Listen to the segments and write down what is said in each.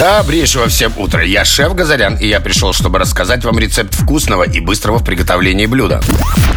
Добрейшего всем утра. Я шеф Газарян, и я пришел, чтобы рассказать вам рецепт вкусного и быстрого в приготовлении блюда.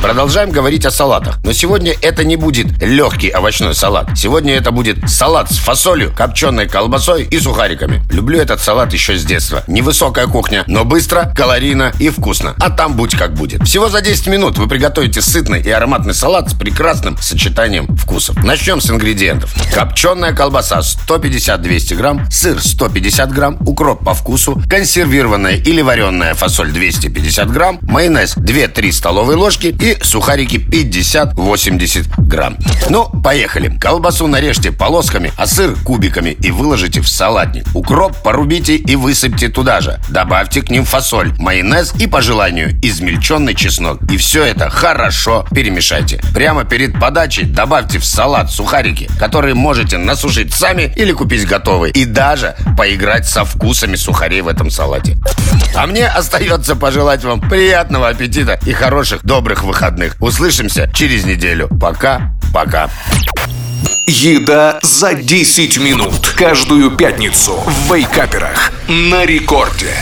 Продолжаем говорить о салатах. Но сегодня это не будет легкий овощной салат. Сегодня это будет салат с фасолью, копченой колбасой и сухариками. Люблю этот салат еще с детства. Невысокая кухня, но быстро, калорийно и вкусно. А там будь как будет. Всего за 10 минут вы приготовите сытный и ароматный салат с прекрасным сочетанием вкусов. Начнем с ингредиентов. Копченая колбаса 150-200 грамм, сыр 150 грамм, укроп по вкусу, консервированная или вареная фасоль 250 грамм, майонез 2-3 столовые ложки и сухарики 50-80 грамм. Ну, поехали. Колбасу нарежьте полосками, а сыр кубиками и выложите в салатник. Укроп порубите и высыпьте туда же. Добавьте к ним фасоль, майонез и, по желанию, измельченный чеснок. И все это хорошо перемешайте. Прямо перед подачей добавьте в салат сухарики, которые можете насушить сами или купить готовые. И даже поиграть со вкусами сухарей в этом салате. А мне остается пожелать вам приятного аппетита и хороших, добрых выходных. Услышимся через неделю. Пока-пока. Еда за 10 минут Каждую пятницу в Вейкаперах На рекорде